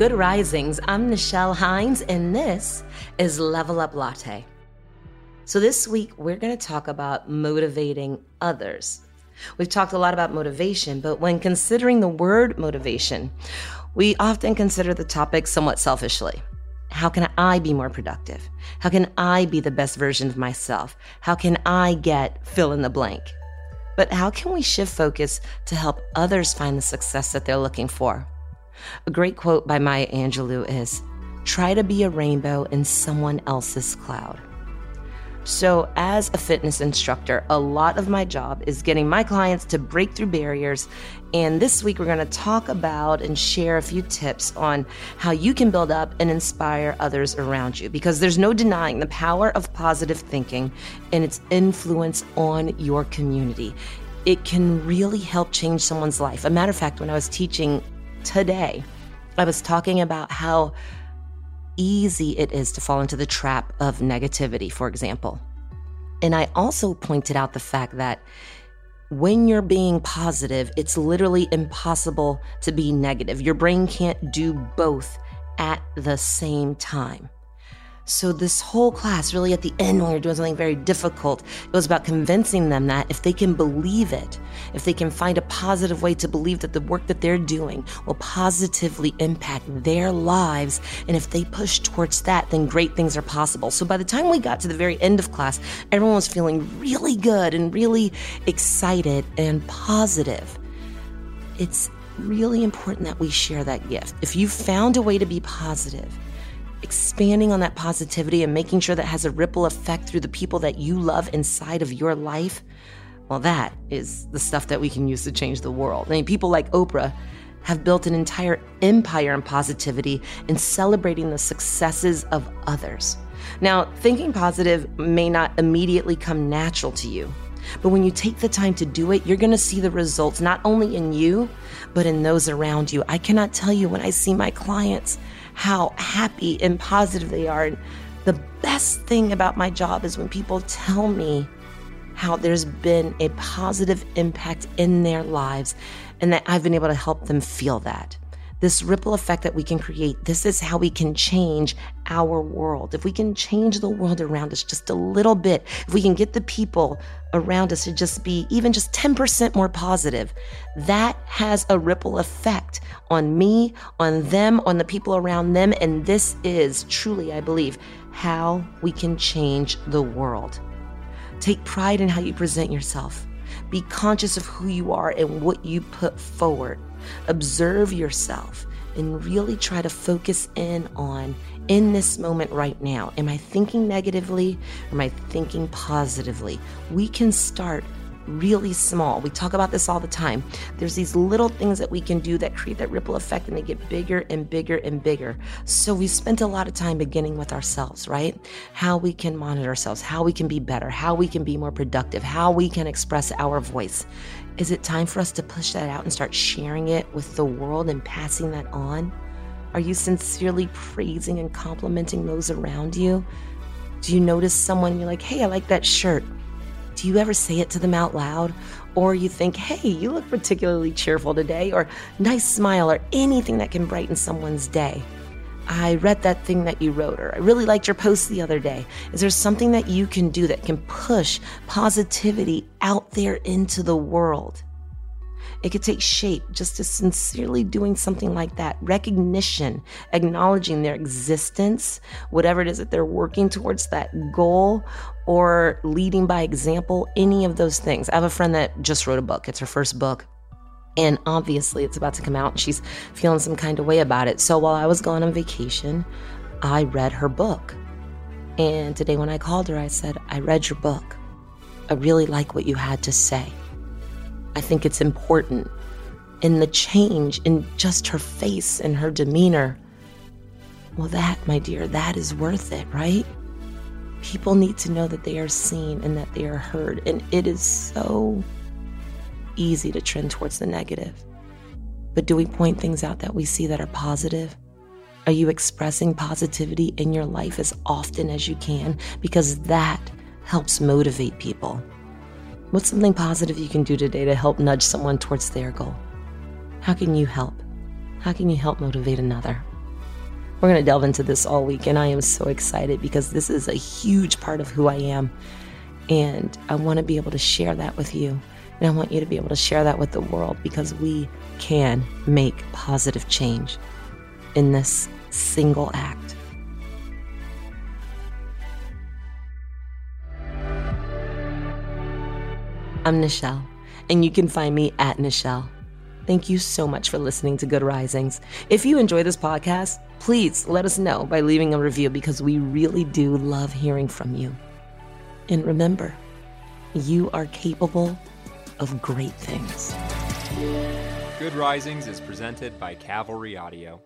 Good Risings. I'm Nichelle Hines, and this is Level Up Latte. So, this week we're going to talk about motivating others. We've talked a lot about motivation, but when considering the word motivation, we often consider the topic somewhat selfishly. How can I be more productive? How can I be the best version of myself? How can I get fill in the blank? But how can we shift focus to help others find the success that they're looking for? A great quote by Maya Angelou is try to be a rainbow in someone else's cloud. So, as a fitness instructor, a lot of my job is getting my clients to break through barriers. And this week, we're going to talk about and share a few tips on how you can build up and inspire others around you. Because there's no denying the power of positive thinking and its influence on your community. It can really help change someone's life. A matter of fact, when I was teaching today, I was talking about how easy it is to fall into the trap of negativity, for example. And I also pointed out the fact that when you're being positive, it's literally impossible to be negative. Your brain can't do both at the same time. So, this whole class, really at the end, when we are doing something very difficult, it was about convincing them that if they can believe it, if they can find a positive way to believe that the work that they're doing will positively impact their lives, and if they push towards that, then great things are possible. So, by the time we got to the very end of class, everyone was feeling really good and really excited and positive. It's really important that we share that gift. If you found a way to be positive, expanding on that positivity and making sure that has a ripple effect through the people that you love inside of your life, well, that is the stuff that we can use to change the world. I mean, people like Oprah have built an entire empire in positivity and celebrating the successes of others. Now, thinking positive may not immediately come natural to you, but when you take the time to do it, you're going to see the results not only in you, but in those around you. I cannot tell you when I see my clients how happy and positive they are. And the best thing about my job is when people tell me how there's been a positive impact in their lives and that I've been able to help them feel that this ripple effect that we can create, this is how we can change our world. If we can change the world around us just a little bit, if we can get the people around us to just be even just 10% more positive, that has a ripple effect on me, on them, on the people around them. And this is truly, I believe, how we can change the world. Take pride in how you present yourself. Be conscious of who you are and what you put forward. Observe yourself and really try to focus in on in this moment right now. Am I thinking negatively am I thinking positively? We can start really small. We talk about this all the time. There's these little things that we can do that create that ripple effect and they get bigger and bigger and bigger. So we spent a lot of time beginning with ourselves, right? How we can monitor ourselves, how we can be better, how we can be more productive, how we can express our voice. Is it time for us to push that out and start sharing it with the world and passing that on? Are you sincerely praising and complimenting those around you? Do you notice someone you're like, hey, I like that shirt? Do you ever say it to them out loud? Or you think, hey, you look particularly cheerful today, or nice smile, or anything that can brighten someone's day? I read that thing that you wrote, or I really liked your post the other day. Is there something that you can do that can push positivity out there into the world? It could take shape just as sincerely doing something like that. Recognition, acknowledging their existence, whatever it is that they're working towards that goal, or leading by example, any of those things. I have a friend that just wrote a book, it's her first book. And obviously, it's about to come out, and she's feeling some kind of way about it. So while I was gone on vacation, I read her book. And today, when I called her, I said, I read your book. I really like what you had to say. I think it's important. in the change in just her face and her demeanor, well, that, my dear, that is worth it, right? People need to know that they are seen and that they are heard. And it is so easy to trend towards the negative. But do we point things out that we see that are positive? Are you expressing positivity in your life as often as you can? Because that helps motivate people. What's something positive you can do today to help nudge someone towards their goal? How can you help? How can you help motivate another? We're going to delve into this all week, and I am so excited because this is a huge part of who I am. And I want to be able to share that with you. And I want you to be able to share that with the world because we can make positive change in this single act. I'm Nichelle, and you can find me at Nichelle. Thank you so much for listening to Good Risings. If you enjoy this podcast, please let us know by leaving a review because we really do love hearing from you. And remember, you are capable of great things. Good Risings is presented by Cavalry Audio.